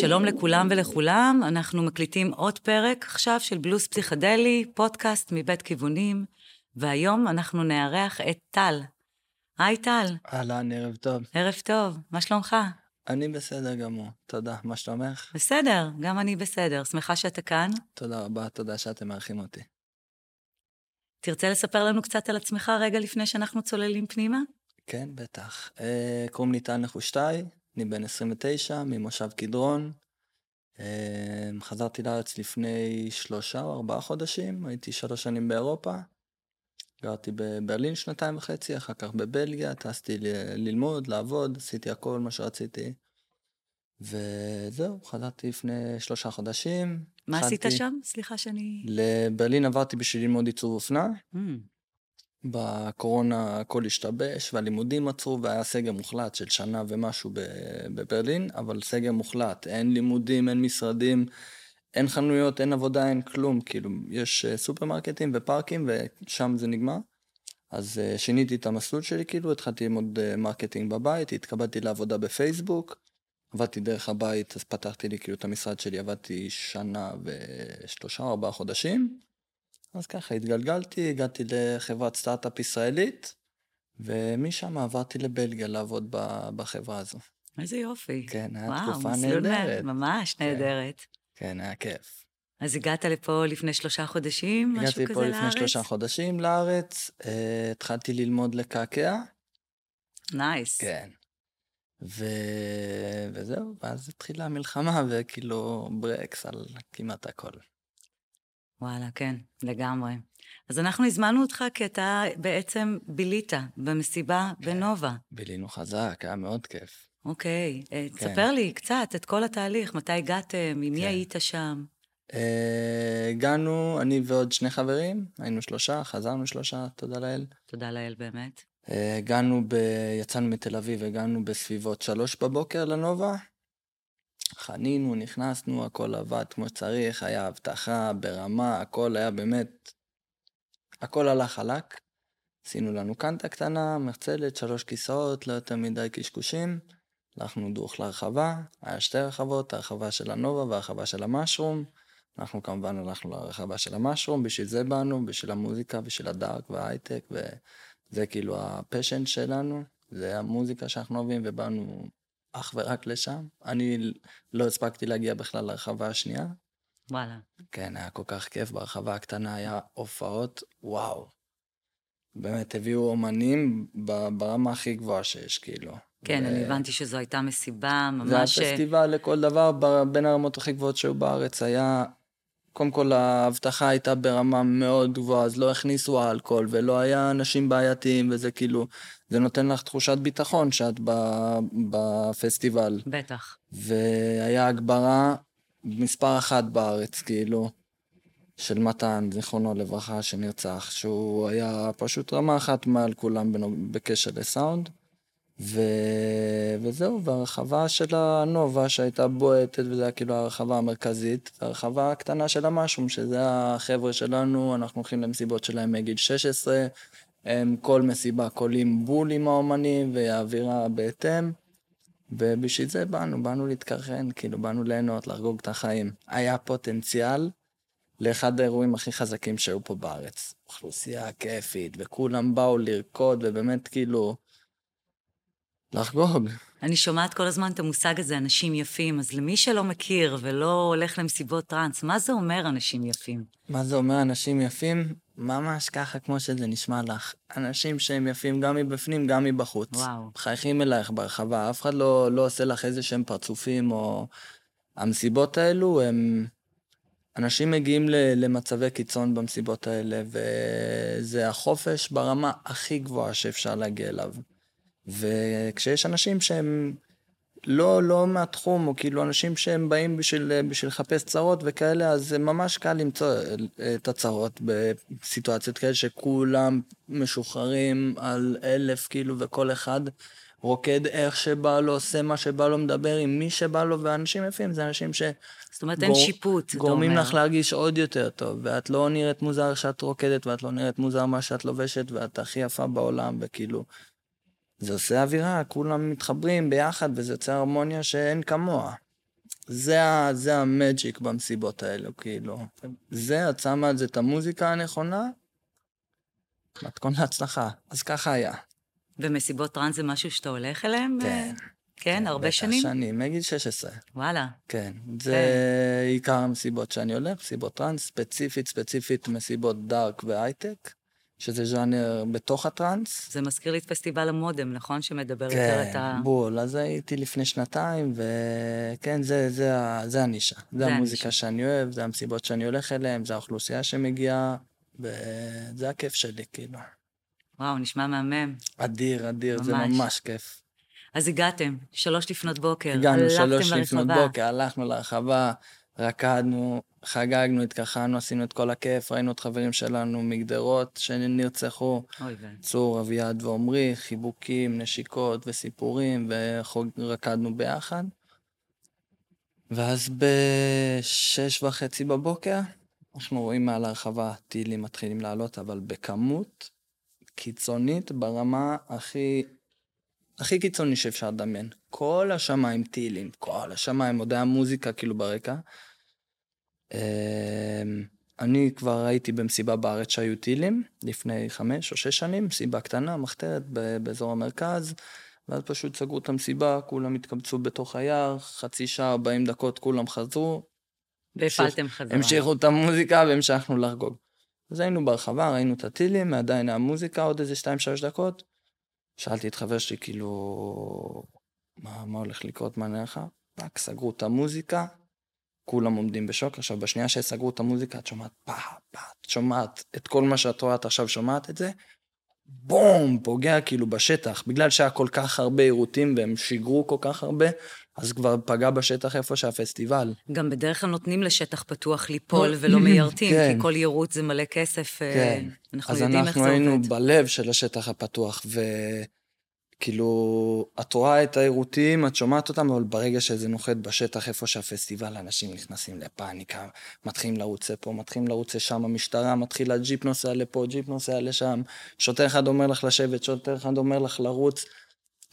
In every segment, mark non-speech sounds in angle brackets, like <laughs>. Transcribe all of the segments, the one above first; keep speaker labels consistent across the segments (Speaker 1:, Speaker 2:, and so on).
Speaker 1: שלום לכולם ולכולם, אנחנו מקליטים עוד פרק עכשיו של בלוס פסיכדלי, פודקאסט מבית כיוונים, והיום אנחנו נארח את טל. היי טל.
Speaker 2: אהלן, ערב טוב.
Speaker 1: ערב טוב, מה שלומך?
Speaker 2: אני בסדר גמור, תודה. מה שלומך?
Speaker 1: בסדר, גם אני בסדר. שמחה שאתה כאן.
Speaker 2: תודה רבה, תודה שאתם מארחים אותי.
Speaker 1: תרצה לספר לנו קצת על עצמך רגע לפני שאנחנו צוללים פנימה?
Speaker 2: כן, בטח. אה, קוראים לי טל נחושתאי, אני בן 29, ממושב קדרון. אה, חזרתי לארץ לפני שלושה או ארבעה חודשים, הייתי שלוש שנים באירופה. גרתי בברלין שנתיים וחצי, אחר כך בבלגיה, טסתי ללמוד, לעבוד, עשיתי הכל מה שרציתי. וזהו, חזרתי לפני שלושה חודשים.
Speaker 1: מה עשית שם? סליחה שאני...
Speaker 2: לברלין עברתי בשביל ללמוד עיצוב אופנה.
Speaker 1: Mm,
Speaker 2: בקורונה הכל השתבש והלימודים עצרו והיה סגר מוחלט של שנה ומשהו בברלין, אבל סגר מוחלט, אין לימודים, אין משרדים, אין חנויות, אין עבודה, אין כלום, כאילו, יש אה, סופרמרקטים ופארקים ושם זה נגמר. אז אה, שיניתי את המסלול שלי, כאילו, התחלתי ללמוד אה, marketing בבית, התקבלתי לעבודה בפייסבוק, עבדתי דרך הבית, אז פתחתי לי כאילו את המשרד שלי, עבדתי שנה ושלושה ארבעה חודשים. אז ככה התגלגלתי, הגעתי לחברת סטארט-אפ ישראלית, ומשם עברתי לבלגיה לעבוד בחברה הזו.
Speaker 1: איזה יופי.
Speaker 2: כן,
Speaker 1: וואו,
Speaker 2: תקופה נהדרת.
Speaker 1: ממש
Speaker 2: כן.
Speaker 1: נהדרת.
Speaker 2: כן, היה כיף.
Speaker 1: אז הגעת לפה לפני שלושה חודשים, משהו
Speaker 2: הגעתי
Speaker 1: כזה לארץ?
Speaker 2: לפני שלושה חודשים לארץ, אה, התחלתי ללמוד לקעקע,
Speaker 1: nice.
Speaker 2: כן. ו... וזהו, ואז התחילה המלחמה, וכאילו ברקס על כמעט הכל.
Speaker 1: וואלה, כן, לגמרי. אז אנחנו הזמנו אותך כי אתה בעצם בילית במסיבה
Speaker 2: כן.
Speaker 1: בנובה.
Speaker 2: בילינו חזק, היה מאוד כיף.
Speaker 1: אוקיי, אה,
Speaker 2: כן.
Speaker 1: תספר לי קצת את כל התהליך, מתי הגעתם, עם מי
Speaker 2: כן.
Speaker 1: היית שם?
Speaker 2: אה, הגענו, אני ועוד שני חברים, היינו שלושה, חזרנו שלושה, תודה לאל.
Speaker 1: תודה לאל באמת.
Speaker 2: אה, הגענו ב... יצאנו מתל אביב, הגענו בסביבות שלוש בבוקר לנובה. חנינו, נכנסנו, הכל עבד כמו שצריך, היה אבטחה ברמה, הכל היה באמת... הכל הלך חלק. עשינו לנו קנטה קטנה, מחצלת, שלוש כיסאות, לא יותר מדי קשקושים. הלכנו דוך להרחבה, היה שתי רחבות, הרחבה של הנובה והרחבה של המשרום. אנחנו כמובן הלכנו לרחבה של המשרום, בשביל זה באנו, בשביל המוזיקה, בשביל הדארק וההייטק, וזה כאילו הפשן שלנו, זה המוזיקה שאנחנו אוהבים, ובאנו אך ורק לשם. אני לא הספקתי להגיע בכלל לרחבה השנייה.
Speaker 1: וואלה.
Speaker 2: כן, היה כל כך כיף, ברחבה הקטנה היה הופעות, וואו. באמת, הביאו אומנים ברמה הכי גבוהה שיש, כאילו.
Speaker 1: כן,
Speaker 2: ו-
Speaker 1: אני הבנתי שזו הייתה מסיבה
Speaker 2: זה היה
Speaker 1: ממש... אה,
Speaker 2: פסטיבל לכל דבר, בין הרמות הכי גבוהות שהיו בארץ היה... קודם כל, האבטחה הייתה ברמה מאוד גבוהה, אז לא הכניסו אלכוהול, ולא היה אנשים בעייתיים, וזה כאילו... זה נותן לך תחושת ביטחון שאת ב- בפסטיבל.
Speaker 1: בטח.
Speaker 2: והיה הגברה מספר אחת בארץ, כאילו, של מתן, זיכרונו לברכה, שנרצח, שהוא היה פשוט רמה אחת מעל כולם. בקשר לסאונד. ו... וזהו, והרחבה של הנובה שהייתה בועטת, וזה היה כאילו הרחבה המרכזית, והרחבה הקטנה של המשום, שזה החבר'ה שלנו, אנחנו הולכים למסיבות שלהם מגיל 16, הם כל מסיבה קולים בול עם האומנים, והאווירה בהתאם. ובשביל זה באנו, באנו להתקרחן, כאילו, באנו ליהנות, לחגוג את החיים. היה פוטנציאל לאחד האירועים הכי חזקים שהיו פה בארץ. אוכלוסייה כיפית, וכולם באו לרקוד, ובאמת, כאילו, לחגוג.
Speaker 1: אני שומעת כל הזמן את המושג הזה, אנשים יפים, אז למי שלא מכיר ולא הולך למסיבות טראנס, מה זה אומר אנשים יפים?
Speaker 2: מה זה אומר אנשים יפים? ממש ככה כמו שזה נשמע לך. אנשים שהם יפים גם מבפנים, גם מבחוץ.
Speaker 1: וואו.
Speaker 2: מחייכים אלייך ברחבה, אף אחד לא, לא עושה לך איזה שהם פרצופים או... המסיבות האלו הם... אנשים מגיעים ל- למצבי קיצון במסיבות האלה, וזה החופש ברמה הכי גבוהה שאפשר להגיע אליו. וכשיש אנשים שהם לא, לא מהתחום, או כאילו אנשים שהם באים בשביל, בשביל לחפש צרות וכאלה, אז זה ממש קל למצוא אה, את הצרות בסיטואציות כאלה שכולם משוחררים על אלף, כאילו, וכל אחד רוקד איך שבא לו, עושה מה שבא לו, מדבר עם מי שבא לו, ואנשים יפים זה אנשים ש...
Speaker 1: זאת אומרת, אין שיפוט,
Speaker 2: גורמים. לך להרגיש עוד יותר טוב, ואת לא נראית מוזר שאת רוקדת, ואת לא נראית מוזר מה שאת לובשת, ואת הכי יפה בעולם, וכאילו... זה עושה אווירה, כולם מתחברים ביחד, וזה יוצר הרמוניה שאין כמוה. זה, ה- זה המג'יק במסיבות האלו, כאילו. זה, את שמה על זה את המוזיקה הנכונה, מתכון להצלחה. אז ככה היה.
Speaker 1: ומסיבות טראנס זה משהו שאתה הולך אליהם?
Speaker 2: כן.
Speaker 1: כן, הרבה
Speaker 2: בטח,
Speaker 1: שנים?
Speaker 2: שנים, מגיל 16.
Speaker 1: וואלה.
Speaker 2: כן. זה עיקר המסיבות שאני הולך, מסיבות טראנס, ספציפית, ספציפית מסיבות דארק והייטק, שזה ז'אנר בתוך הטראנס.
Speaker 1: זה מזכיר לי את פסטיבל המודם, נכון? שמדבר יותר את
Speaker 2: כן,
Speaker 1: ה...
Speaker 2: בול, אז הייתי לפני שנתיים, וכן, זה, זה, ה- זה הנישה. זה
Speaker 1: זה
Speaker 2: המוזיקה
Speaker 1: הנישה.
Speaker 2: שאני אוהב, זה המסיבות שאני הולך אליהן, זה האוכלוסייה שמגיעה, וזה הכיף שלי, כאילו.
Speaker 1: וואו, נשמע מהמם.
Speaker 2: אדיר, אדיר, זה
Speaker 1: ממש.
Speaker 2: ממש כיף.
Speaker 1: אז הגעתם, שלוש לפנות בוקר.
Speaker 2: הגענו שלוש
Speaker 1: הלכתם
Speaker 2: לפנות
Speaker 1: לרחבה.
Speaker 2: בוקר, הלכנו לרחבה, רקדנו, חגגנו, התכחנו, עשינו את כל הכיף, ראינו את חברים שלנו מגדרות שנרצחו,
Speaker 1: אוי.
Speaker 2: צור, אביעד ועמרי, חיבוקים, נשיקות וסיפורים, ורקדנו ביחד. ואז בשש וחצי בבוקר, אנחנו רואים מעל הרחבה טילים מתחילים לעלות, אבל בכמות קיצונית ברמה הכי, הכי קיצוני שאפשר לדמיין. כל השמיים טילים, כל השמיים, עוד היה מוזיקה כאילו ברקע. אמ, אני כבר הייתי במסיבה בארץ שהיו טילים, לפני חמש או שש שנים, מסיבה קטנה, מחתרת באזור המרכז, ואז פשוט סגרו את המסיבה, כולם התקבצו בתוך היער, חצי שעה, 40 דקות, כולם חזרו,
Speaker 1: והפעלתם חזרה.
Speaker 2: המשיכו את המוזיקה והמשכנו לחגוג. אז היינו ברחבה, ראינו את הטילים, עדיין היה מוזיקה עוד איזה 2-3 דקות. שאלתי את חבר שלי, כאילו, מה, מה הולך לקרות, מה נראה לך? fuck, סגרו את המוזיקה, כולם עומדים בשוק. עכשיו, בשנייה שסגרו את המוזיקה, את שומעת פה, פה, את שומעת את כל מה שאת רואה, את עכשיו שומעת את זה, בום, פוגע כאילו בשטח. בגלל שהיה כל כך הרבה יירוטים והם שיגרו כל כך הרבה, אז כבר פגע בשטח איפה שהפסטיבל.
Speaker 1: גם בדרך כלל נותנים לשטח פתוח ליפול ולא <coughs> מיירטים,
Speaker 2: כן.
Speaker 1: כי כל יירוט זה מלא כסף. אה,
Speaker 2: כן.
Speaker 1: אנחנו
Speaker 2: אז
Speaker 1: יודעים איך
Speaker 2: אנחנו
Speaker 1: זה
Speaker 2: היינו
Speaker 1: עובד.
Speaker 2: בלב של השטח הפתוח, וכאילו, את רואה את העירותים, את שומעת אותם, אבל ברגע שזה נוחת בשטח, איפה שהפסטיבל, אנשים נכנסים לפאניקה, מתחילים לרוץ לפה, מתחילים לרוץ לשם, המשטרה מתחילה, ג'יפ נוסע לפה, ג'יפ נוסע לשם, שוטר אחד אומר לך לשבת, שוטר אחד אומר לך לרוץ.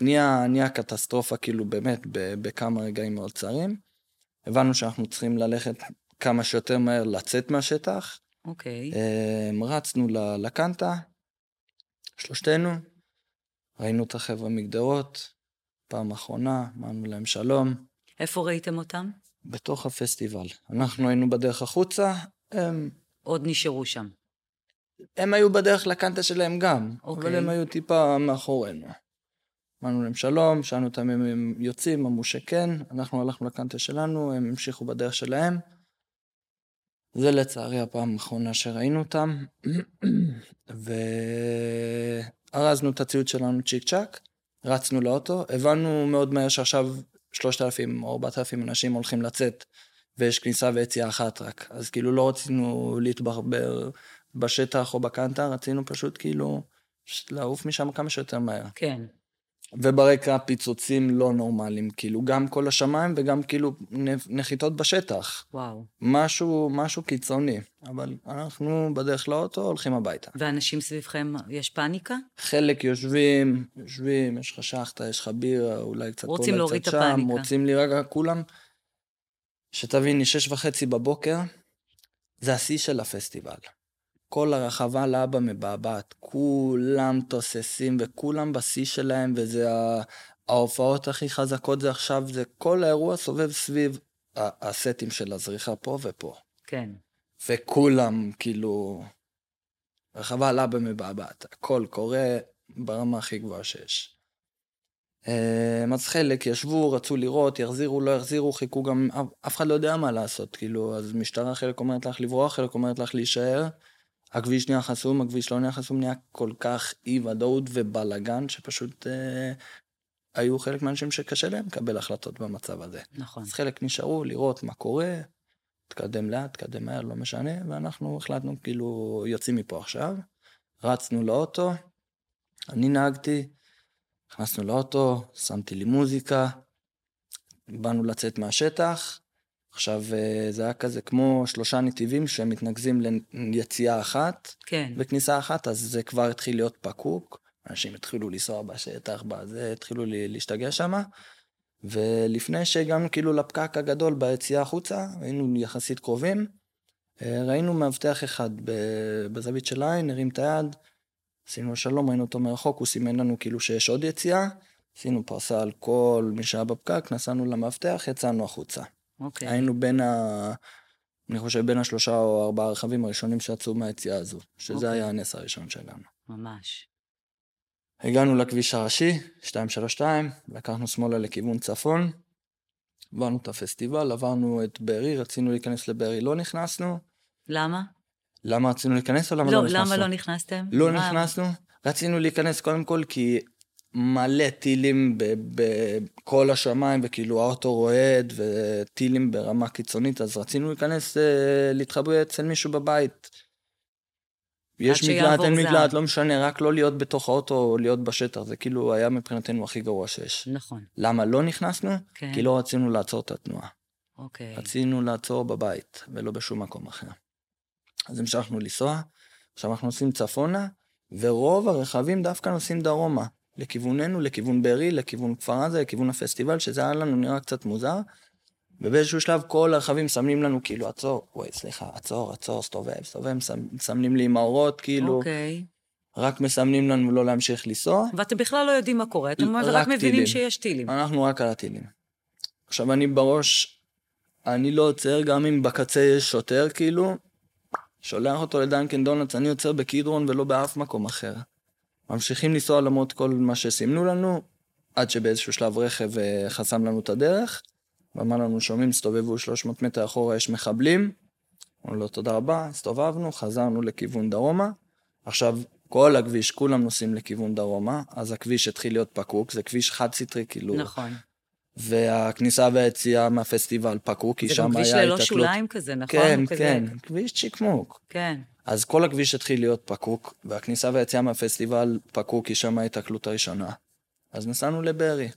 Speaker 2: נהיה, נהיה קטסטרופה, כאילו, באמת, בכמה רגעים מאוד צרים. הבנו שאנחנו צריכים ללכת כמה שיותר מהר לצאת מהשטח,
Speaker 1: אוקיי.
Speaker 2: אמ, רצנו לקנטה, שלושתנו, ראינו את החבר'ה מגדרות, פעם אחרונה, אמרנו להם שלום,
Speaker 1: איפה ראיתם אותם?
Speaker 2: בתוך הפסטיבל. אנחנו היינו בדרך החוצה, הם,
Speaker 1: עוד נשארו שם.
Speaker 2: הם היו בדרך לקנטה שלהם גם,
Speaker 1: אוקיי.
Speaker 2: אבל הם היו טיפה מאחורינו. אמרנו להם שלום, שאלנו אותם אם הם יוצאים, אמרו שכן, אנחנו הלכנו לקנטה שלנו, הם המשיכו בדרך שלהם. זה לצערי הפעם האחרונה שראינו אותם, <clears throat> וארזנו את הציוד שלנו צ'יק צ'אק, רצנו לאוטו, הבנו מאוד מהר שעכשיו 3,000 או 4,000 אנשים הולכים לצאת, ויש כניסה ויציאה אחת רק. אז כאילו לא רצינו להתברבר בשטח או בקנטה, רצינו פשוט כאילו לעוף משם כמה שיותר מהר.
Speaker 1: כן.
Speaker 2: וברקע פיצוצים לא נורמליים, כאילו גם כל השמיים וגם כאילו נחיתות בשטח.
Speaker 1: וואו.
Speaker 2: משהו, משהו קיצוני, אבל אנחנו בדרך לאוטו הולכים הביתה.
Speaker 1: ואנשים סביבכם, יש פאניקה?
Speaker 2: חלק יושבים, יושבים, יש לך שחטה, יש לך בירה, אולי קצת פה,
Speaker 1: רוצים
Speaker 2: אולי
Speaker 1: להוריד
Speaker 2: קצת
Speaker 1: את
Speaker 2: שם,
Speaker 1: הפאניקה.
Speaker 2: רוצים להירגע, כולם. שתביני, שש וחצי בבוקר, זה השיא של הפסטיבל. כל הרחבה לאבא מבעבעת, כולם תוססים וכולם בשיא שלהם, וזה ההופעות הכי חזקות זה עכשיו, זה כל האירוע סובב סביב הסטים של הזריחה פה ופה.
Speaker 1: כן.
Speaker 2: וכולם, כאילו, רחבה לאבא מבעבעת, הכל קורה ברמה הכי גבוהה שיש. אז חלק ישבו, רצו לראות, יחזירו, לא יחזירו, חיכו גם, אף אחד לא יודע מה לעשות, כאילו, אז משטרה חלק אומרת לך לברוח, חלק אומרת לך להישאר. הכביש נהיה חסום, הכביש לא נהיה חסום, נהיה כל כך אי ודאות ובלאגן, שפשוט אה, היו חלק מהאנשים שקשה להם לקבל החלטות במצב הזה.
Speaker 1: נכון.
Speaker 2: אז חלק נשארו לראות מה קורה, תקדם לאט, תקדם מהר, לא משנה, ואנחנו החלטנו כאילו יוצאים מפה עכשיו. רצנו לאוטו, אני נהגתי, נכנסנו לאוטו, שמתי לי מוזיקה, באנו לצאת מהשטח. עכשיו אה, זה היה כזה כמו שלושה נתיבים שמתנקזים ליציאה אחת
Speaker 1: כן.
Speaker 2: וכניסה אחת, אז זה כבר התחיל להיות פקוק. אנשים התחילו לנסוע בשטח, בזה, התחילו להשתגע שם. ולפני שהגענו כאילו לפקק הגדול ביציאה החוצה, היינו יחסית קרובים, אה, ראינו מאבטח אחד בזווית של העין, הרים את היד, עשינו שלום, ראינו אותו מרחוק, הוא סימן לנו כאילו שיש עוד יציאה, עשינו פרסה על כל מי שהיה בפקק, נסענו למאבטח, יצאנו החוצה.
Speaker 1: אוקיי.
Speaker 2: היינו בין ה... אני חושב בין השלושה או ארבעה הרכבים הראשונים שיצאו מהיציאה הזו, שזה
Speaker 1: אוקיי.
Speaker 2: היה הנס הראשון שלנו.
Speaker 1: ממש.
Speaker 2: הגענו לכביש הראשי, 232, לקחנו שמאלה לכיוון צפון, עברנו את הפסטיבל, עברנו את בארי, רצינו להיכנס לבארי, לא נכנסנו.
Speaker 1: למה?
Speaker 2: למה רצינו להיכנס או למה
Speaker 1: לא,
Speaker 2: לא נכנסנו?
Speaker 1: למה לא נכנסתם?
Speaker 2: לא
Speaker 1: מה-
Speaker 2: נכנסנו. רצינו להיכנס קודם כל כי מלא טילים בכל השמיים, וכאילו האוטו רועד, וטילים ברמה קיצונית, אז רצינו להיכנס, אה, להתחבא אצל מישהו בבית. יש מקלט, אין. מקלט, לא משנה, רק לא להיות בתוך האוטו או להיות בשטח, זה כאילו היה מבחינתנו הכי גרוע שיש.
Speaker 1: נכון,
Speaker 2: למה לא נכנסנו?
Speaker 1: כן.
Speaker 2: כי לא רצינו לעצור את התנועה.
Speaker 1: אוקיי.
Speaker 2: רצינו לעצור בבית, ולא בשום מקום אחר. אז המשכנו לנסוע, עכשיו אנחנו נוסעים צפונה, ורוב הרכבים דווקא נוסעים דרומה. לכיווננו, לכיוון בארי, לכיוון כפר עזה, לכיוון הפסטיבל, שזה היה לנו נראה קצת מוזר. ובאיזשהו שלב כל הרכבים מסמנים לנו כאילו עצור, וואי סליחה, עצור, עצור, סתובב, סתובב, מסמ- מסמנים לי עם האורות, כאילו,
Speaker 1: אוקיי.
Speaker 2: רק מסמנים לנו לא להמשיך לנסוע.
Speaker 1: ואתם בכלל לא יודעים מה קורה, אתם
Speaker 2: רק
Speaker 1: רק מבינים
Speaker 2: טילים.
Speaker 1: שיש טילים.
Speaker 2: אנחנו רק על הטילים. עכשיו אני בראש, אני לא עוצר, גם אם בקצה יש שוטר, כאילו, שולח אותו לדנקן דונלדס, אני עוצר בקידרון ולא באף מקום אחר. ממשיכים לנסוע למרות כל מה שסימנו לנו, עד שבאיזשהו שלב רכב אה, חסם לנו את הדרך, ואמר לנו, שומעים, הסתובבו 300 מטר אחורה, יש מחבלים. אמרנו לו, תודה רבה, הסתובבנו, חזרנו לכיוון דרומה. עכשיו, כל הכביש, כולם נוסעים לכיוון דרומה, אז הכביש התחיל להיות פקוק, זה כביש חד-סטרי, כאילו,
Speaker 1: נכון.
Speaker 2: והכניסה והיציאה מהפסטיבל פקוק, כי
Speaker 1: זה
Speaker 2: שם
Speaker 1: גם כביש
Speaker 2: היה
Speaker 1: ללא
Speaker 2: התקלות.
Speaker 1: שוליים כזה, נכון?
Speaker 2: כן,
Speaker 1: כזה-
Speaker 2: כן, כביש צ'יקמוק.
Speaker 1: כן.
Speaker 2: אז כל הכביש התחיל להיות פקוק, והכניסה והיציאה מהפסטיבל פקוק, כי שם ההתקלות הראשונה. אז נסענו לבארי.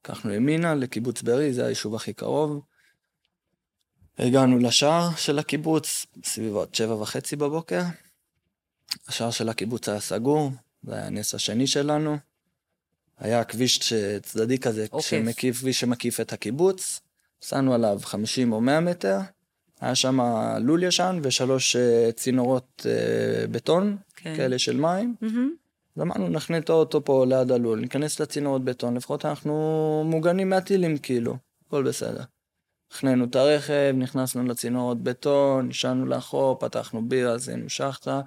Speaker 2: לקחנו ימינה לקיבוץ בארי, זה היישוב הכי קרוב. הגענו לשער של הקיבוץ, סביבות שבע וחצי בבוקר. השער של הקיבוץ היה סגור, זה היה הנס השני שלנו. היה כביש צדדי כזה,
Speaker 1: עוקף.
Speaker 2: שמקיף, כביש שמקיף את הקיבוץ. נסענו עליו 50 או 100 מטר. היה שם לול ישן ושלוש אה, צינורות אה, בטון,
Speaker 1: כן.
Speaker 2: כאלה של מים. אז אמרנו, נחנה את האוטו פה ליד הלול, ניכנס לצינורות בטון, לפחות אנחנו מוגנים מהטילים כאילו, הכל בסדר. החננו את הרכב, נכנסנו לצינורות בטון, נשענו לאחור, פתחנו בירה, עשינו שחטה,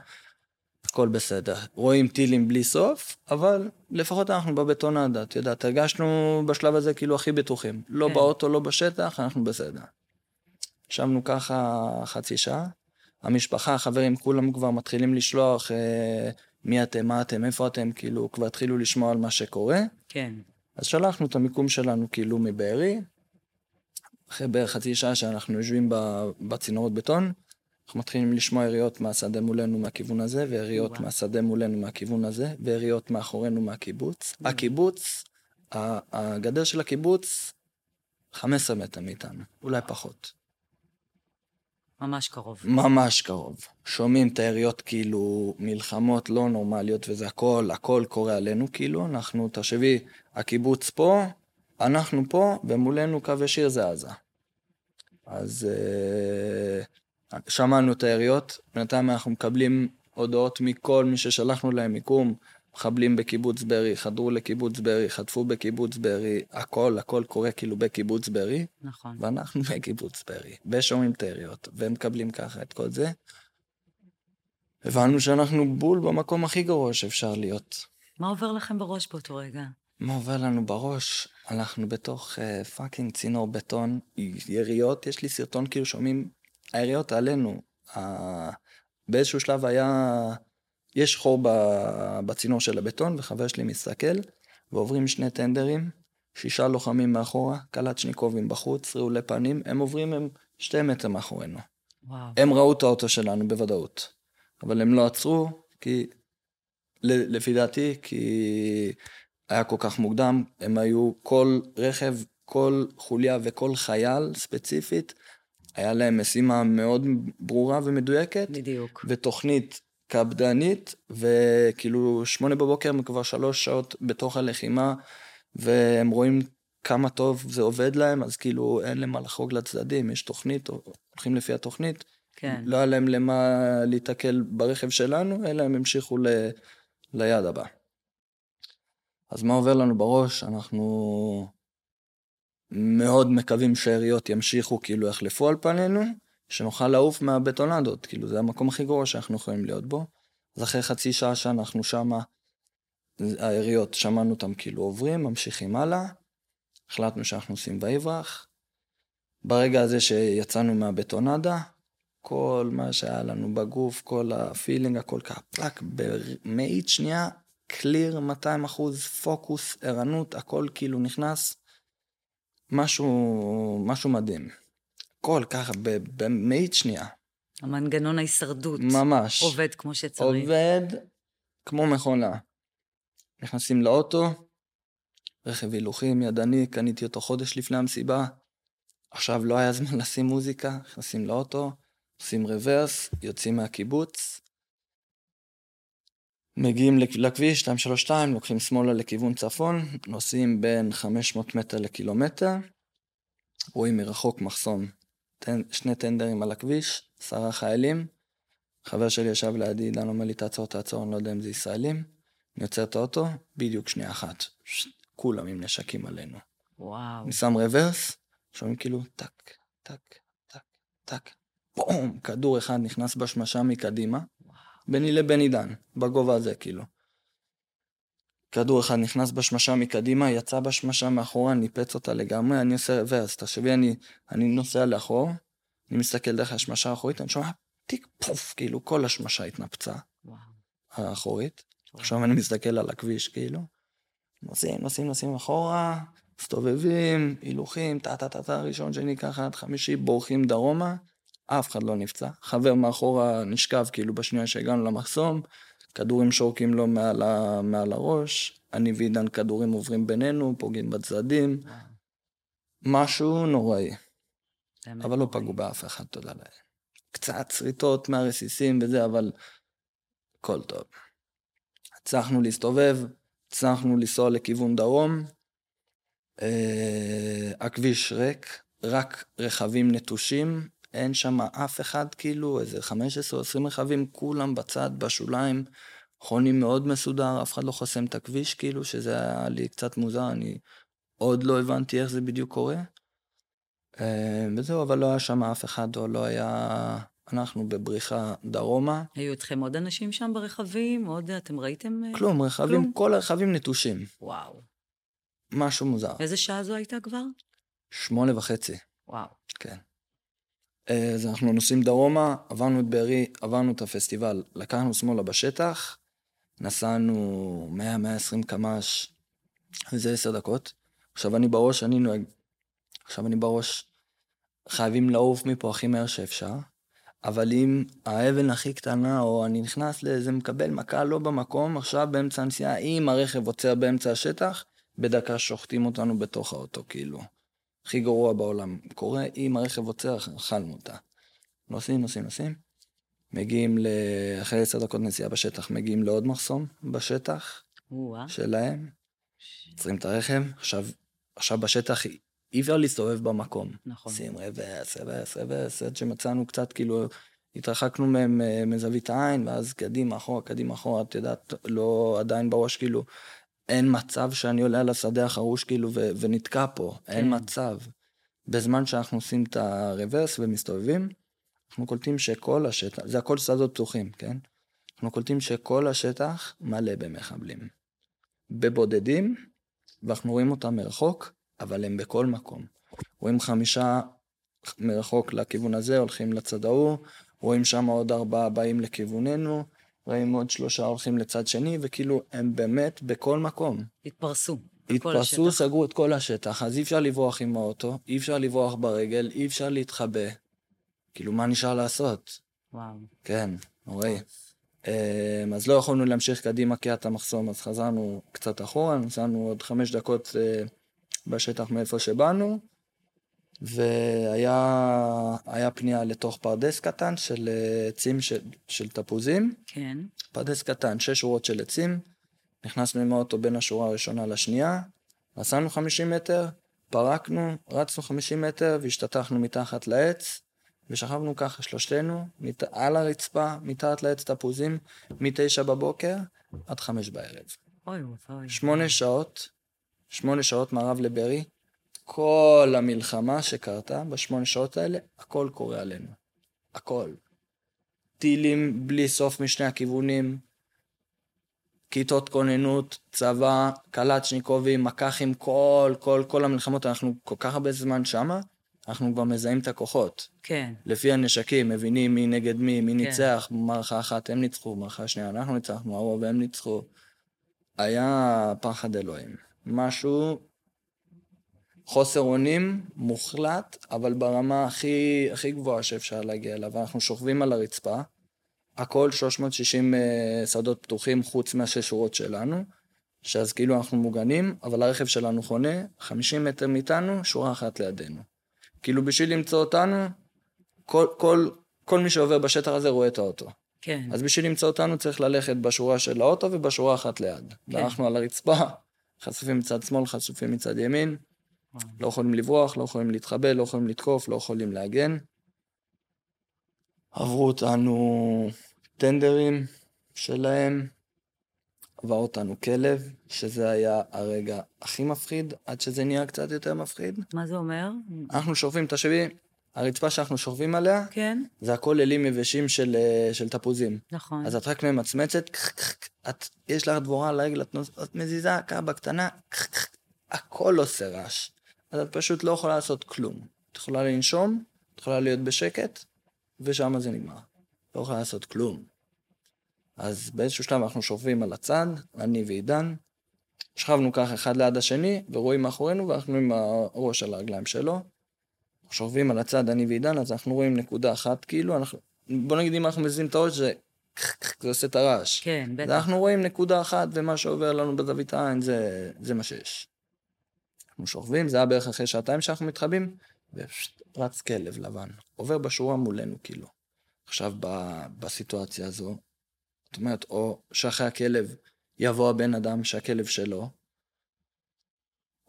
Speaker 2: הכל בסדר. רואים טילים בלי סוף, אבל לפחות אנחנו בבטונדה, את יודעת, הרגשנו בשלב הזה כאילו הכי בטוחים. לא
Speaker 1: כן.
Speaker 2: באוטו, לא בשטח, אנחנו בסדר. ישבנו ככה חצי שעה. המשפחה, החברים, כולם כבר מתחילים לשלוח אה, מי אתם, מה אתם, איפה אתם, כאילו, כבר התחילו לשמוע על מה שקורה.
Speaker 1: כן.
Speaker 2: אז שלחנו את המיקום שלנו כאילו מבארי. אחרי בערך חצי שעה שאנחנו יושבים בצינורות בטון, אנחנו מתחילים לשמוע יריות מהשדה מולנו מהכיוון הזה, ויריות
Speaker 1: וואו.
Speaker 2: מהשדה מולנו מהכיוון הזה, ויריות מאחורינו מהקיבוץ. הקיבוץ, ה- הגדר של הקיבוץ, 15 מטר מאיתנו, אולי פחות.
Speaker 1: ממש קרוב.
Speaker 2: ממש קרוב. שומעים את היריות כאילו מלחמות לא נורמליות וזה הכל, הכל קורה עלינו כאילו, אנחנו, תחשבי, הקיבוץ פה, אנחנו פה, ומולנו קו ישיר זה עזה. אז אה, שמענו את היריות, בינתיים אנחנו מקבלים הודעות מכל מי ששלחנו להם מיקום, מחבלים בקיבוץ בארי, חדרו לקיבוץ בארי, חטפו בקיבוץ בארי, הכל, הכל קורה כאילו בקיבוץ בארי.
Speaker 1: נכון.
Speaker 2: ואנחנו <laughs> בקיבוץ בארי, ושומעים את היריות, ומקבלים ככה את כל זה. הבנו שאנחנו בול במקום הכי גרוע שאפשר להיות.
Speaker 1: מה עובר לכם בראש באותו רגע?
Speaker 2: מה עובר לנו בראש? אנחנו בתוך uh, פאקינג צינור בטון, יריות, יש לי סרטון כאילו שומעים, היריות עלינו. אה, באיזשהו שלב היה, יש חור בצינור של הבטון, וחבר שלי מסתכל, ועוברים שני טנדרים, שישה לוחמים מאחורה, קלצ'ניקובים בחוץ, רעולי פנים, הם עוברים הם שתי מטר מאחורינו.
Speaker 1: וואו.
Speaker 2: הם ראו את האוטו שלנו בוודאות, אבל הם לא עצרו, כי, לפי דעתי, כי היה כל כך מוקדם, הם היו כל רכב, כל חוליה וכל חייל ספציפית, היה להם משימה מאוד ברורה ומדויקת,
Speaker 1: בדיוק.
Speaker 2: ותוכנית קפדנית, וכאילו שמונה בבוקר הם כבר שלוש שעות בתוך הלחימה, והם רואים כמה טוב זה עובד להם, אז כאילו אין להם מה לחרוג לצדדים, יש תוכנית, הולכים לפי התוכנית.
Speaker 1: כן.
Speaker 2: לא היה להם למה להיתקל ברכב שלנו, אלא הם המשיכו ל... ליד הבא. אז מה עובר לנו בראש? אנחנו מאוד מקווים שהעיריות ימשיכו, כאילו יחלפו על פנינו, שנוכל לעוף מהבטונדות, כאילו זה המקום הכי גרוע שאנחנו יכולים להיות בו. אז אחרי חצי שעה שאנחנו שמה, העיריות, שמענו אותם כאילו עוברים, ממשיכים הלאה, החלטנו שאנחנו עושים ויברח. ברגע הזה שיצאנו מהבטונדה, כל מה שהיה לנו בגוף, כל ה feeling, הכל ככה פלאק, במאית שנייה, clear 200 אחוז, פוקוס, ערנות, הכל כאילו נכנס. משהו, משהו מדהים. הכל ככה במאית שנייה.
Speaker 1: המנגנון ההישרדות.
Speaker 2: ממש.
Speaker 1: עובד כמו שצריך.
Speaker 2: עובד כמו מכונה. נכנסים לאוטו, רכב הילוכים ידני, קניתי אותו חודש לפני המסיבה. עכשיו לא היה זמן <laughs> לשים מוזיקה, נכנסים לאוטו, עושים רוורס, יוצאים מהקיבוץ, מגיעים לכביש 232, לוקחים שמאלה לכיוון צפון, נוסעים בין 500 מטר לקילומטר, רואים מרחוק מחסום, שני טנדרים על הכביש, עשרה חיילים, חבר שלי ישב לידי, דן אומר לי תעצור, תעצור, אני לא יודע אם זה ישראלים, אני עוצר את האוטו, בדיוק שנייה אחת, כולם עם נשקים עלינו.
Speaker 1: וואו.
Speaker 2: אני שם רוורס, שומעים כאילו טק, טק, טק, טק, בום, כדור אחד נכנס בשמשה מקדימה, ביני לבין עידן, בגובה הזה כאילו. כדור אחד נכנס בשמשה מקדימה, יצא בשמשה מאחורה, ניפץ אותה לגמרי, אני עושה רוורס, תחשבי, אני, אני נוסע לאחור, אני מסתכל דרך השמשה האחורית, אני שומע טיק פוף, כאילו כל השמשה התנפצה, וואו. האחורית. וואו. עכשיו אני מסתכל על הכביש, כאילו, נוסעים, נוסעים, נוסעים אחורה, מסתובבים, הילוכים, טה טה טה טה, ראשון, שני, ככה עד חמישי, בורחים דרומה, אף אחד לא נפצע. חבר מאחורה נשכב כאילו בשנייה שהגענו למחסום, כדורים שורקים לו מעל, ה... מעל הראש, אני ועידן כדורים עוברים בינינו, פוגעים בצדדים. משהו נוראי. אבל לא פגעו באף אחד, תודה לאל. קצת שריטות מהרסיסים וזה, אבל הכל טוב. הצלחנו להסתובב, הצלחנו לנסוע לכיוון דרום. אה, הכביש ריק, רק רכבים נטושים, אין שם אף אחד, כאילו, איזה 15 או 20 רכבים, כולם בצד, בשוליים, חונים מאוד מסודר, אף אחד לא חוסם את הכביש, כאילו, שזה היה לי קצת מוזר, אני עוד לא הבנתי איך זה בדיוק קורה. אה, וזהו, אבל לא היה שם אף אחד, או לא היה... אנחנו בבריחה דרומה.
Speaker 1: היו אתכם עוד אנשים שם ברכבים? עוד, אתם ראיתם?
Speaker 2: אה, כלום, רכבים, כלום? כל הרכבים נטושים.
Speaker 1: וואו.
Speaker 2: משהו מוזר.
Speaker 1: איזה שעה זו הייתה כבר?
Speaker 2: שמונה וחצי.
Speaker 1: וואו.
Speaker 2: כן. אה, אז אנחנו נוסעים דרומה, עברנו את בארי, עברנו את הפסטיבל, לקחנו שמאלה בשטח, נסענו 100-120 קמ"ש, וזה עשר דקות. עכשיו אני בראש, אני נוהג, עכשיו אני בראש, חייבים לעוף מפה הכי מהר שאפשר, אבל אם האבן הכי קטנה, או אני נכנס לאיזה מקבל מכה לא במקום, עכשיו באמצע הנסיעה, אם הרכב עוצר באמצע השטח, בדקה שוחטים אותנו בתוך האוטו, כאילו. הכי גרוע בעולם. קורה, אם הרכב עוצר, אכלנו אותה. נוסעים, נוסעים, נוסעים. מגיעים ל... אחרי עשר דקות נסיעה בשטח, מגיעים לעוד מחסום בשטח שלהם. עוצרים את הרכב, עכשיו, עכשיו בשטח אי אפשר להסתובב במקום.
Speaker 1: נכון.
Speaker 2: שים רוורס, רוורס, רוורס, עד שמצאנו קצת, כאילו, התרחקנו מהם מזווית העין, ואז קדימה, אחורה, קדימה, אחורה, את יודעת, לא עדיין בראש, כאילו, אין מצב שאני עולה על השדה החרוש כאילו ו- ונתקע פה, כן. אין מצב. בזמן שאנחנו עושים את הרוורס ומסתובבים, אנחנו קולטים שכל השטח, זה הכל שדות פתוחים, כן? אנחנו קולטים שכל השטח מלא במחבלים. בבודדים, ואנחנו רואים אותם מרחוק, אבל הם בכל מקום. רואים חמישה מרחוק לכיוון הזה, הולכים לצד ההוא, רואים שם עוד ארבעה באים לכיווננו, רואים עוד שלושה הולכים לצד שני, וכאילו הם באמת בכל מקום.
Speaker 1: התפרסו.
Speaker 2: התפרסו, סגרו את כל השטח, אז אי אפשר לברוח עם האוטו, אי אפשר לברוח ברגל, אי אפשר להתחבא. כאילו, מה נשאר לעשות?
Speaker 1: וואו.
Speaker 2: כן, נוראי. אמ, אז לא יכולנו להמשיך קדימה כי את המחסום, אז חזרנו קצת אחורה, נסענו עוד חמש דקות אה, בשטח מאיפה שבאנו, והיה פנייה לתוך פרדס קטן של אה, עצים של, של תפוזים.
Speaker 1: כן.
Speaker 2: פרדס קטן, שש שורות של עצים. נכנסנו עם האוטו בין השורה הראשונה לשנייה, נסענו 50 מטר, התפרקנו, רצנו 50 מטר והשתטחנו מתחת לעץ, ושכבנו ככה שלושתנו, מת... על הרצפה, מתחת לעץ תפוזים, מתשע בבוקר עד חמש בערב.
Speaker 1: אוי אוי.
Speaker 2: שמונה שעות, שמונה שעות מערב לבארי, כל המלחמה שקרתה בשמונה שעות האלה, הכל קורה עלינו. הכל. טילים בלי סוף משני הכיוונים, כיתות כוננות, צבא, קלצ'ניקובים, מק"חים, כל, כל, כל המלחמות, אנחנו כל כך הרבה זמן שמה, אנחנו כבר מזהים את הכוחות.
Speaker 1: כן.
Speaker 2: לפי הנשקים, מבינים מי נגד מי, מי כן. ניצח, במערכה אחת הם ניצחו, במערכה שנייה אנחנו ניצחנו, הרוב הם ניצחו. היה פחד אלוהים. משהו, חוסר אונים מוחלט, אבל ברמה הכי, הכי גבוהה שאפשר להגיע אליו. אנחנו שוכבים על הרצפה, הכל 360 uh, שדות פתוחים חוץ מהשש שורות שלנו, שאז כאילו אנחנו מוגנים, אבל הרכב שלנו חונה 50 מטר מאיתנו, שורה אחת לידינו. כאילו בשביל למצוא אותנו, כל, כל, כל מי שעובר בשטח הזה רואה את האוטו.
Speaker 1: כן.
Speaker 2: אז בשביל למצוא אותנו צריך ללכת בשורה של האוטו ובשורה אחת ליד. כן. ואנחנו על הרצפה, חשופים מצד שמאל, חשופים מצד ימין. לא יכולים לברוח, לא יכולים להתחבא, לא יכולים לתקוף, לא יכולים להגן. עברו אותנו טנדרים שלהם, עבר אותנו כלב, שזה היה הרגע הכי מפחיד, עד שזה נהיה קצת יותר מפחיד.
Speaker 1: מה זה אומר?
Speaker 2: אנחנו שורפים, תחשבי, הרצפה שאנחנו שוכבים עליה,
Speaker 1: כן.
Speaker 2: זה הכל אלים יבשים של, אה, של תפוזים.
Speaker 1: נכון.
Speaker 2: אז את רק ממצמצת, את, יש לך דבורה על הרגל, את, את מזיזה ככה בקטנה, הכל עושה רעש. אז את פשוט לא יכולה לעשות כלום. את יכולה לנשום, את יכולה להיות בשקט, ושם זה נגמר. לא יכולה לעשות כלום. אז באיזשהו שלב אנחנו שוכבים על הצד, אני ועידן, שכבנו ככה אחד ליד השני, ורואים מאחורינו, ואנחנו עם הראש על הרגליים שלו. שוכבים על הצד, אני ועידן, אז אנחנו רואים נקודה אחת, כאילו, אנחנו, בוא נגיד אם אנחנו מזיזים את הראש, זה, זה עושה את הרעש.
Speaker 1: כן, בטח.
Speaker 2: אנחנו רואים נקודה אחת, ומה שעובר לנו בזווית העין, זה, זה מה שיש. אנחנו שוכבים, זה היה בערך אחרי שעתיים שאנחנו מתחבאים, ורץ כלב לבן, עובר בשורה מולנו, כאילו. עכשיו, ב, בסיטואציה הזו, זאת אומרת, או שאחרי הכלב יבוא הבן אדם שהכלב שלו,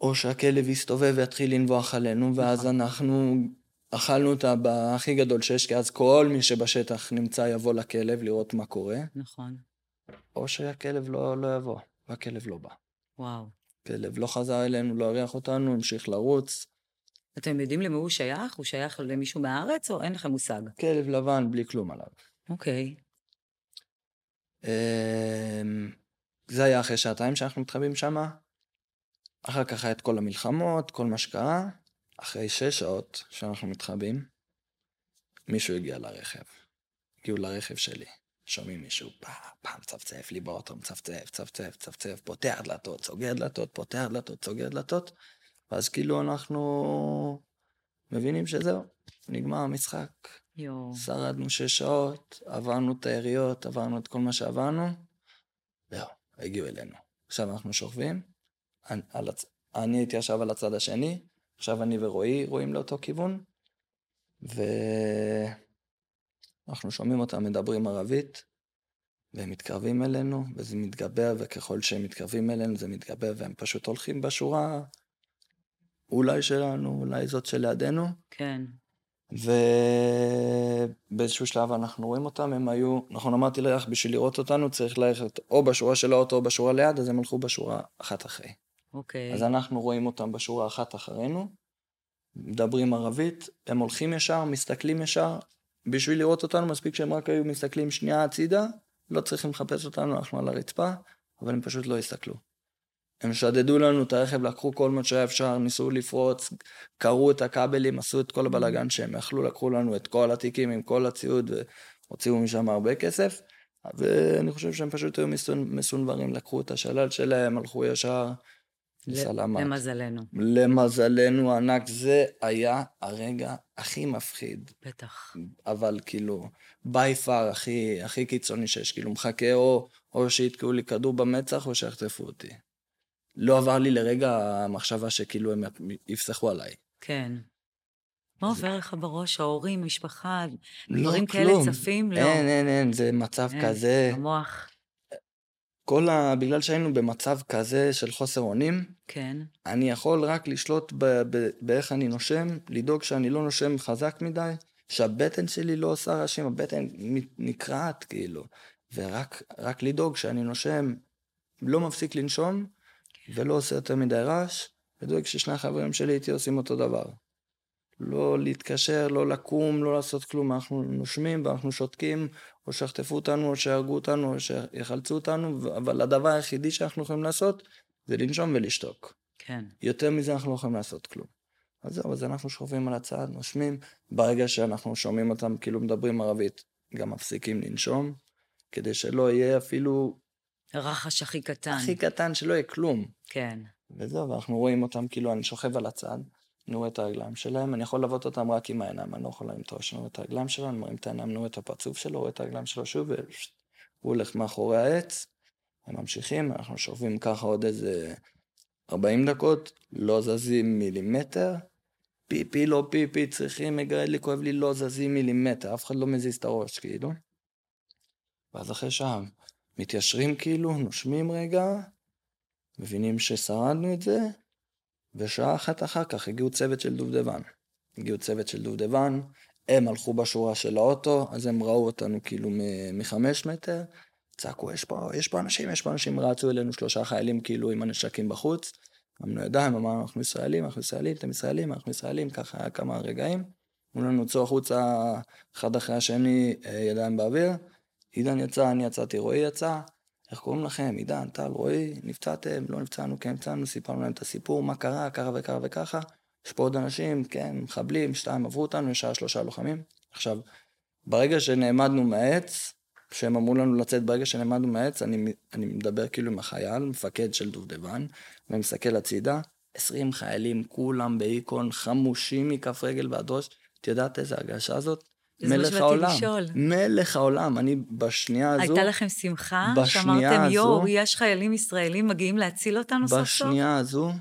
Speaker 2: או שהכלב יסתובב ויתחיל לנבוח עלינו, ואז נכון. אנחנו אכלנו את הכי גדול שיש, כי אז כל מי שבשטח נמצא יבוא לכלב לראות מה קורה.
Speaker 1: נכון.
Speaker 2: או שהכלב לא, לא יבוא, והכלב לא בא.
Speaker 1: וואו.
Speaker 2: כלב לא חזר אלינו, לא הריח אותנו, המשיך לרוץ.
Speaker 1: אתם יודעים למי הוא שייך? הוא שייך למישהו מהארץ, או אין לכם מושג?
Speaker 2: כלב לבן בלי כלום עליו.
Speaker 1: אוקיי.
Speaker 2: אמ, זה היה אחרי שעתיים שאנחנו מתחבאים שמה. אחר כך היה את כל המלחמות, כל מה שקרה. אחרי שש שעות שאנחנו מתחבאים, מישהו הגיע לרכב. הגיעו לרכב שלי. שומעים מישהו פעם, פעם צפצף לי באוטו, מצפצף, צפצף, צפצף, פותח דלתות, סוגר דלתות, פותח דלתות, סוגר דלתות. ואז כאילו אנחנו מבינים שזהו, נגמר המשחק.
Speaker 1: יואו.
Speaker 2: שרדנו שש שעות, עברנו את היריות, עברנו את כל מה שעברנו, זהו, הגיעו אלינו. עכשיו אנחנו שוכבים, אני, הצ... אני הייתי עכשיו על הצד השני, עכשיו אני ורועי רואים לאותו כיוון, ואנחנו שומעים אותם מדברים ערבית, והם מתקרבים אלינו, וזה מתגבר, וככל שהם מתקרבים אלינו זה מתגבר, והם פשוט הולכים בשורה אולי שלנו, אולי זאת שלידינו.
Speaker 1: כן.
Speaker 2: ובאיזשהו שלב אנחנו רואים אותם, הם היו, נכון אמרתי לך, בשביל לראות אותנו צריך ללכת או בשורה של האוטו או בשורה ליד, אז הם הלכו בשורה אחת אחרי.
Speaker 1: אוקיי.
Speaker 2: אז אנחנו רואים אותם בשורה אחת אחרינו, מדברים ערבית, הם הולכים ישר, מסתכלים ישר, בשביל לראות אותנו מספיק שהם רק היו מסתכלים שנייה הצידה, לא צריכים לחפש אותנו, אנחנו על הרצפה, אבל הם פשוט לא הסתכלו. הם שדדו לנו את הרכב, לקחו כל מה שהיה אפשר, ניסו לפרוץ, קרעו את הכבלים, עשו את כל הבלאגן שהם יכלו, לקחו לנו את כל התיקים עם כל הציוד והוציאו משם הרבה כסף. ואני חושב שהם פשוט היו מסונברים, לקחו את השלל שלהם, הלכו ישר לסלמת.
Speaker 1: למזלנו.
Speaker 2: למזלנו הענק, זה היה הרגע הכי מפחיד.
Speaker 1: בטח.
Speaker 2: אבל כאילו, בי פאר הכי, הכי קיצוני שיש, כאילו מחכה או, או שיתקעו לי כדור במצח או שיחטפו אותי. לא עבר לי לרגע המחשבה שכאילו הם יפסחו עליי.
Speaker 1: כן. מה עובר לך בראש? ההורים, משפחה, לא, דברים כאלה צפים?
Speaker 2: לא. אין, אין, אין, זה מצב אין, כזה...
Speaker 1: המוח.
Speaker 2: כל ה... בגלל שהיינו במצב כזה של חוסר אונים,
Speaker 1: כן.
Speaker 2: אני יכול רק לשלוט ב... ב... באיך אני נושם, לדאוג שאני לא נושם חזק מדי, שהבטן שלי לא עושה רעשים, הבטן נקרעת כאילו, ורק רק לדאוג שאני נושם, לא מפסיק לנשום, ולא עושה יותר מדי רעש, ודואג ששני החברים שלי איתי עושים אותו דבר. לא להתקשר, לא לקום, לא לעשות כלום, אנחנו נושמים ואנחנו שותקים, או שיחטפו אותנו, או שיהרגו אותנו, או שיחלצו אותנו, אבל הדבר היחידי שאנחנו יכולים לעשות זה לנשום ולשתוק.
Speaker 1: כן.
Speaker 2: יותר מזה אנחנו לא יכולים לעשות כלום. אז זהו, אז אנחנו שוכבים על הצד, נושמים, ברגע שאנחנו שומעים אותם כאילו מדברים ערבית, גם מפסיקים לנשום, כדי שלא יהיה אפילו...
Speaker 1: רחש הכי קטן.
Speaker 2: הכי קטן, שלא יהיה כלום.
Speaker 1: כן.
Speaker 2: וזהו, ואנחנו רואים אותם, כאילו, אני שוכב על הצד, רואה את הרגליים שלהם, אני יכול ללוות אותם רק עם העיניים, אני לא יכול למתוח, אני רואה את הרגליים שלו, אני מרים את העיניים, רואה את הפרצוף שלו, רואה את הרגליים שלו שוב, והוא הולך מאחורי העץ, הם ממשיכים, אנחנו שוכבים ככה עוד איזה 40 דקות, לא זזים מילימטר, פיפי לא פיפי, צריכים, מגרד לי, כואב לי, לא זזים מילימטר, אף אחד לא מזיז את הראש, כאילו. ואז אחרי שעה, מתיישרים כאילו, נושמים רגע, מבינים ששרדנו את זה, ושעה אחת אחר כך הגיעו צוות של דובדבן. הגיעו צוות של דובדבן, הם הלכו בשורה של האוטו, אז הם ראו אותנו כאילו מחמש מטר, צעקו, יש פה, יש פה אנשים, יש פה אנשים, רצו אלינו שלושה חיילים כאילו עם הנשקים בחוץ. אמרנו ידיים, אמרנו אנחנו ישראלים, אנחנו ישראלים, אתם ישראלים, אנחנו ישראלים, ככה היה כמה רגעים. אמרו לנו צאו החוצה אחד אחרי השני, אה, ידיים באוויר. עידן יצא, אני יצאתי, רועי יצא. איך קוראים לכם? עידן, טל, רועי, נפצעתם, לא נפצענו, כן נפצענו, סיפרנו להם את הסיפור, מה קרה, ככה וככה וככה. יש פה עוד אנשים, כן, מחבלים, שתיים עברו אותנו, ישר שלושה לוחמים. עכשיו, ברגע שנעמדנו מהעץ, כשהם אמרו לנו לצאת ברגע שנעמדנו מהעץ, אני, אני מדבר כאילו עם החייל, מפקד של דובדבן, ומסתכל הצידה, 20 חיילים, כולם באיקון, חמושים מכף רגל ועד ראש. את יודעת איזה הרגשה זאת? מלך העולם. לשאול. מלך העולם. אני בשנייה הזו...
Speaker 1: הייתה לכם שמחה? שאמרתם, הזו, יואו, יש חיילים ישראלים מגיעים להציל אותנו סוף
Speaker 2: סוף? בשנייה הזו,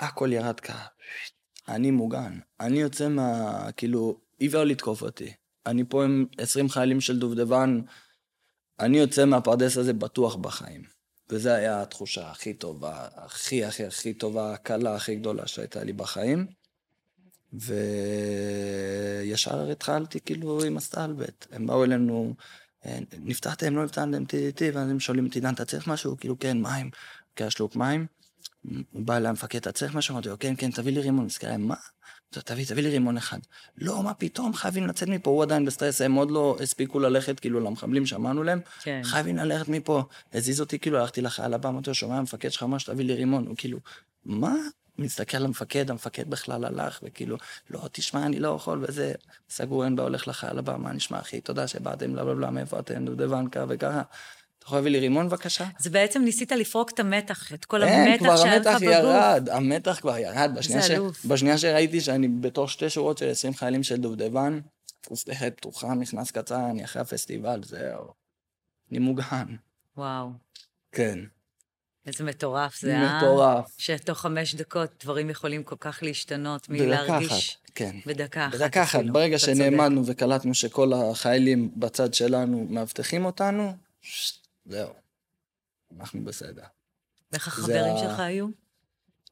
Speaker 2: הכל ירד ככה. אני מוגן. אני יוצא מה... כאילו, אי אפשר לתקוף אותי. אני פה עם 20 חיילים של דובדבן, אני יוצא מהפרדס הזה בטוח בחיים. וזו הייתה התחושה הכי טובה, הכי הכי הכי טובה, הקלה הכי גדולה שהייתה לי בחיים. וישר התחלתי כאילו עם הסטלבט. הם באו אלינו, אה, נפתחתם, לא נפתחתם, טי ואז הם שואלים אותי, עידן, אתה צריך משהו? כאילו, כן, מים. לוקח שלוק מים. הוא בא אליי המפקד, אתה צריך משהו? אמרתי לו, כן, כן, תביא לי רימון. מסתכל מה? תביא, תביא לי רימון אחד. לא, מה פתאום, חייבים לצאת מפה, הוא עדיין בסטרס, הם עוד לא הספיקו ללכת, כאילו, למחבלים שאמרנו להם, כן. חייבים ללכת מפה. הזיז אותי, כאילו, הלכתי לחייל הבא, אמרתי לו, שומע, המפקד שלך אמר שתביא לי רימון. הוא כאילו, מה? מסתכל על המפקד, בכלל הלך, וכאילו, לא, תשמע, אני לא יכול, וזה, סגור, אין בה, הולך לחייל הבא, מה נשמע, אחי, תודה שבאתם, בלה בלה בלה, מאיפה אתם, דודבן, ככה וככה. אתה יכול להביא לי רימון בבקשה?
Speaker 1: זה בעצם ניסית לפרוק את המתח, את כל המתח
Speaker 2: שהיה לך בגוף. אין, כבר המתח ירד, המתח כבר ירד. בשנייה, ש... בשנייה שראיתי שאני בתוך שתי שורות של 20 חיילים של דובדבן, פוסטכת פתוחה, מכנס קצר, אני אחרי הפסטיבל, זהו. אני מוגן.
Speaker 1: וואו.
Speaker 2: כן.
Speaker 1: איזה מטורף זה, אה?
Speaker 2: מטורף.
Speaker 1: שתוך חמש דקות דברים יכולים כל כך להשתנות מלהרגיש...
Speaker 2: בדקה אחת, כן.
Speaker 1: בדקה אחת
Speaker 2: בדקה אחת, ברגע שנעמדנו וקלטנו שכל החיילים בצד שלנו מאבטחים אותנו, זהו, אנחנו בסדר.
Speaker 1: ואיך החברים שלך היו?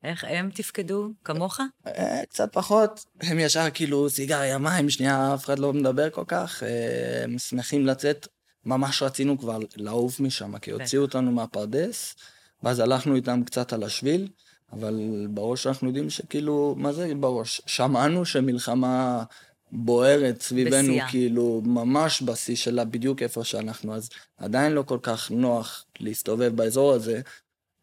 Speaker 1: איך הם תפקדו? כמוך?
Speaker 2: אה, קצת פחות. הם ישר כאילו סיגריה, מים, שנייה, אף אחד לא מדבר כל כך. אה, הם שמחים לצאת. ממש רצינו כבר לעוף משם, כי הוציאו אותנו מהפרדס, ואז הלכנו איתם קצת על השביל, אבל בראש אנחנו יודעים שכאילו, מה זה בראש? שמענו שמלחמה בוערת סביבנו, בשיאה. כאילו, ממש בשיא שלה, בדיוק איפה שאנחנו, אז עדיין לא כל כך נוח להסתובב באזור הזה,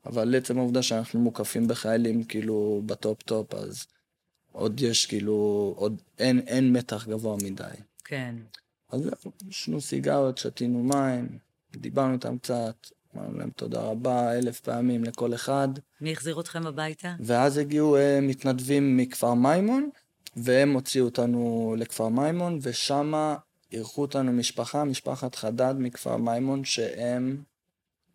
Speaker 2: אבל עצם העובדה שאנחנו מוקפים בחיילים, כאילו, בטופ-טופ, אז עוד יש, כאילו, עוד אין, אין מתח גבוה מדי.
Speaker 1: כן.
Speaker 2: אז עישנו סיגריות, שתינו מים, דיברנו איתם קצת, אמרנו להם תודה רבה אלף פעמים לכל אחד.
Speaker 1: מי החזיר אתכם הביתה?
Speaker 2: ואז הגיעו אה, מתנדבים מכפר מימון, והם הוציאו אותנו לכפר מימון, ושם אירחו אותנו משפחה, משפחת חדד מכפר מימון, שהם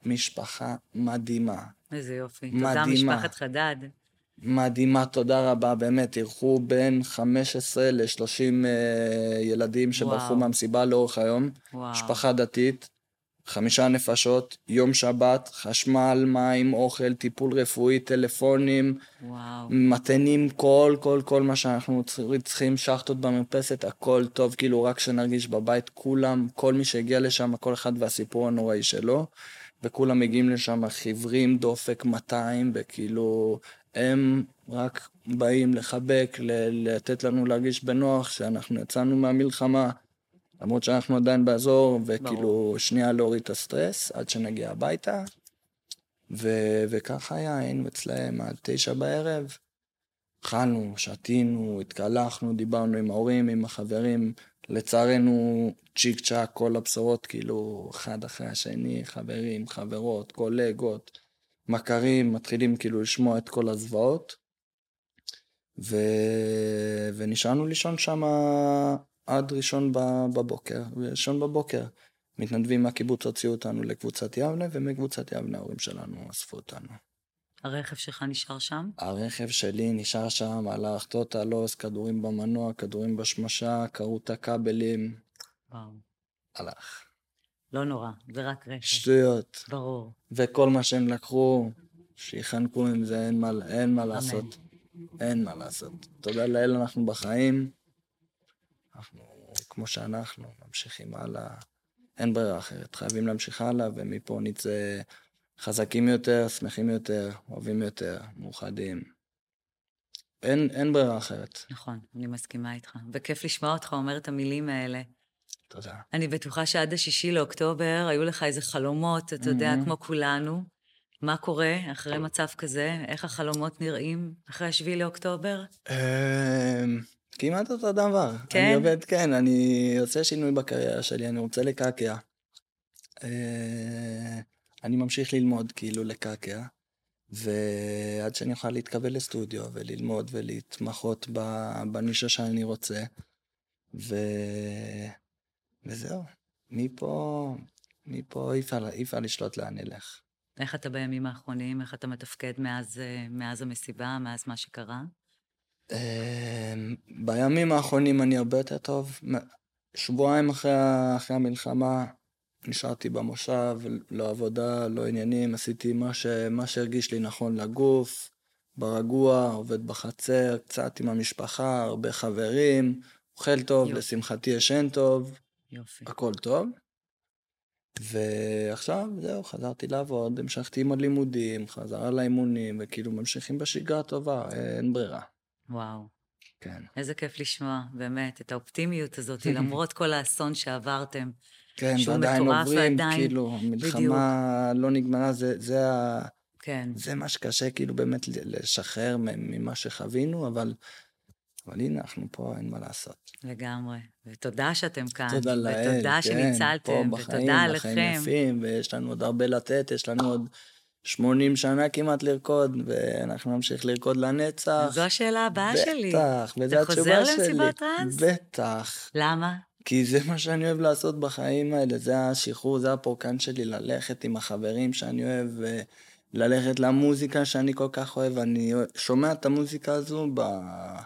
Speaker 2: משפחה מדהימה.
Speaker 1: איזה יופי. מדהימה. תודה, משפחת חדד.
Speaker 2: מדהימה, תודה רבה, באמת, אירחו בין 15 ל-30 uh, ילדים שברחו מהמסיבה לאורך היום. וואו. משפחה דתית, חמישה נפשות, יום שבת, חשמל, מים, אוכל, טיפול רפואי, טלפונים,
Speaker 1: וואו.
Speaker 2: מתנים, כל, כל, כל מה שאנחנו צריכים, שחטות במרפסת, הכל טוב, כאילו רק שנרגיש בבית, כולם, כל מי שהגיע לשם, כל אחד והסיפור הנוראי שלו, וכולם מגיעים לשם חיוורים, דופק 200, וכאילו, הם רק באים לחבק, לתת לנו להרגיש בנוח שאנחנו יצאנו מהמלחמה. למרות שאנחנו עדיין באזור, וכאילו. שנייה להוריד את הסטרס עד שנגיע הביתה. ו- וככה היה, היינו אצלהם עד תשע בערב. אכלנו, שתינו, התקלחנו, דיברנו עם ההורים, עם החברים. לצערנו, צ'יק צ'אק, כל הבשורות, כאילו, אחד אחרי השני, חברים, חברות, קולגות, מכרים, מתחילים כאילו לשמוע את כל הזוועות. ו... ונשארנו לישון שם עד ראשון בבוקר, וראשון בבוקר מתנדבים מהקיבוץ הוציאו אותנו לקבוצת יבנה, ומקבוצת יבנה ההורים שלנו אספו אותנו.
Speaker 1: הרכב שלך נשאר שם?
Speaker 2: הרכב שלי נשאר שם, הלך טוטלוס, כדורים במנוע, כדורים בשמשה, קרו את הכבלים.
Speaker 1: וואו.
Speaker 2: הלך.
Speaker 1: לא נורא, זה רק רכב.
Speaker 2: שטויות.
Speaker 1: ברור.
Speaker 2: וכל מה שהם לקחו, שיחנקו עם זה, אין מה, אין מה לעשות. אין מה לעשות. תודה לאל, אנחנו בחיים. אנחנו, כמו שאנחנו, ממשיכים הלאה. אין ברירה אחרת, חייבים להמשיך הלאה, ומפה נצא חזקים יותר, שמחים יותר, אוהבים יותר, מאוחדים. אין, אין ברירה אחרת.
Speaker 1: נכון, אני מסכימה איתך. וכיף לשמוע אותך אומר את המילים האלה.
Speaker 2: תודה.
Speaker 1: אני בטוחה שעד השישי לאוקטובר היו לך איזה חלומות, אתה mm-hmm. יודע, כמו כולנו. מה קורה אחרי מצב כזה? איך החלומות נראים אחרי השביעי לאוקטובר?
Speaker 2: כמעט אותו דבר. כן? אני עובד, כן, אני עושה שינוי בקריירה שלי, אני רוצה לקעקע. אה, אני ממשיך ללמוד, כאילו, לקעקע, ועד שאני אוכל להתקבל לסטודיו וללמוד ולהתמחות בנישה שאני רוצה, ו... וזהו. מפה, מפה אי אפשר לשלוט לאן נלך.
Speaker 1: איך אתה בימים האחרונים? איך אתה מתפקד מאז, אה, מאז המסיבה, מאז מה שקרה?
Speaker 2: בימים האחרונים אני הרבה יותר טוב. שבועיים אחרי, אחרי המלחמה נשארתי במושב, לא עבודה, לא עניינים, עשיתי מה, ש, מה שהרגיש לי נכון לגוף, ברגוע, עובד בחצר, קצת עם המשפחה, הרבה חברים, אוכל טוב, יופי. לשמחתי ישן טוב,
Speaker 1: יופי.
Speaker 2: הכל טוב. ועכשיו, זהו, חזרתי לעבוד, המשכתי עם הלימודים, חזרה לאימונים, וכאילו ממשיכים בשגרה טובה, אין ברירה.
Speaker 1: וואו.
Speaker 2: כן.
Speaker 1: איזה כיף לשמוע, באמת, את האופטימיות הזאת, <laughs> למרות כל האסון שעברתם.
Speaker 2: כן, ועדיין עוברים, ועדיין... כאילו, המלחמה לא נגמרה, זה, זה, ה...
Speaker 1: כן.
Speaker 2: זה מה שקשה, כאילו, באמת לשחרר ממה שחווינו, אבל, אבל הנה, אנחנו פה, אין מה לעשות.
Speaker 1: לגמרי. ותודה שאתם כאן.
Speaker 2: תודה לאל,
Speaker 1: ותודה כן, שניצלתם,
Speaker 2: פה בחיים, ותודה עליכם. בחיים יפים, ויש לנו עוד הרבה לתת, יש לנו עוד... 80 שנה כמעט לרקוד, ואנחנו נמשיך לרקוד לנצח.
Speaker 1: זו השאלה הבאה
Speaker 2: בטח,
Speaker 1: שלי.
Speaker 2: בטח, וזו התשובה שלי.
Speaker 1: אתה חוזר למסיבות טראנס?
Speaker 2: בטח.
Speaker 1: למה?
Speaker 2: כי זה מה שאני אוהב לעשות בחיים האלה, זה השחרור, זה הפורקן שלי, ללכת עם החברים שאני אוהב, וללכת למוזיקה שאני כל כך אוהב. אני שומע את המוזיקה הזו ב-10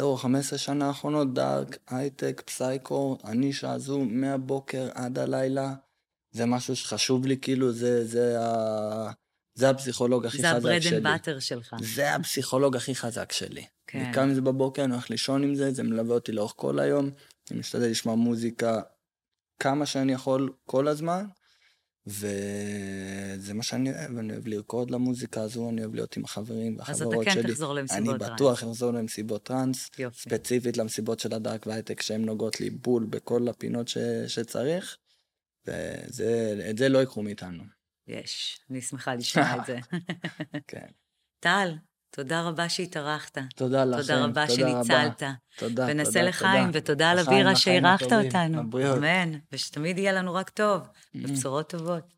Speaker 2: או 15 שנה האחרונות, dark, hi-tech, psycore, הנישה הזו, מהבוקר עד הלילה. זה משהו שחשוב לי, כאילו, זה, זה, ה... זה הפסיכולוג הכי חזק שלי.
Speaker 1: זה ה bread and butter שלך.
Speaker 2: זה הפסיכולוג הכי חזק שלי. כן. אני קם עם זה בבוקר, אני הולך לישון עם זה, זה מלווה אותי לאורך כל היום. אני משתדל לשמוע מוזיקה כמה שאני יכול כל הזמן, וזה מה שאני אוהב, אני אוהב לרקוד למוזיקה הזו, אני אוהב להיות עם החברים והחברות שלי.
Speaker 1: אז אתה כן תחזור למסיבות
Speaker 2: טראנס. אני בטוח אחזור למסיבות טראנס,
Speaker 1: יופי.
Speaker 2: ספציפית למסיבות של הדארק והייטק, שהן נוגעות לי בול בכל הפינות ש... שצריך. ואת זה לא ייקחו מאיתנו.
Speaker 1: יש, אני שמחה לשמוע את זה. <laughs>
Speaker 2: כן.
Speaker 1: טל, תודה רבה שהתארחת.
Speaker 2: תודה לכם,
Speaker 1: תודה רבה שניצלת.
Speaker 2: תודה,
Speaker 1: ונסה לחיים, ותודה על הבירה שאירחת אותנו. אמן, ושתמיד יהיה לנו רק טוב, ובשורות טובות.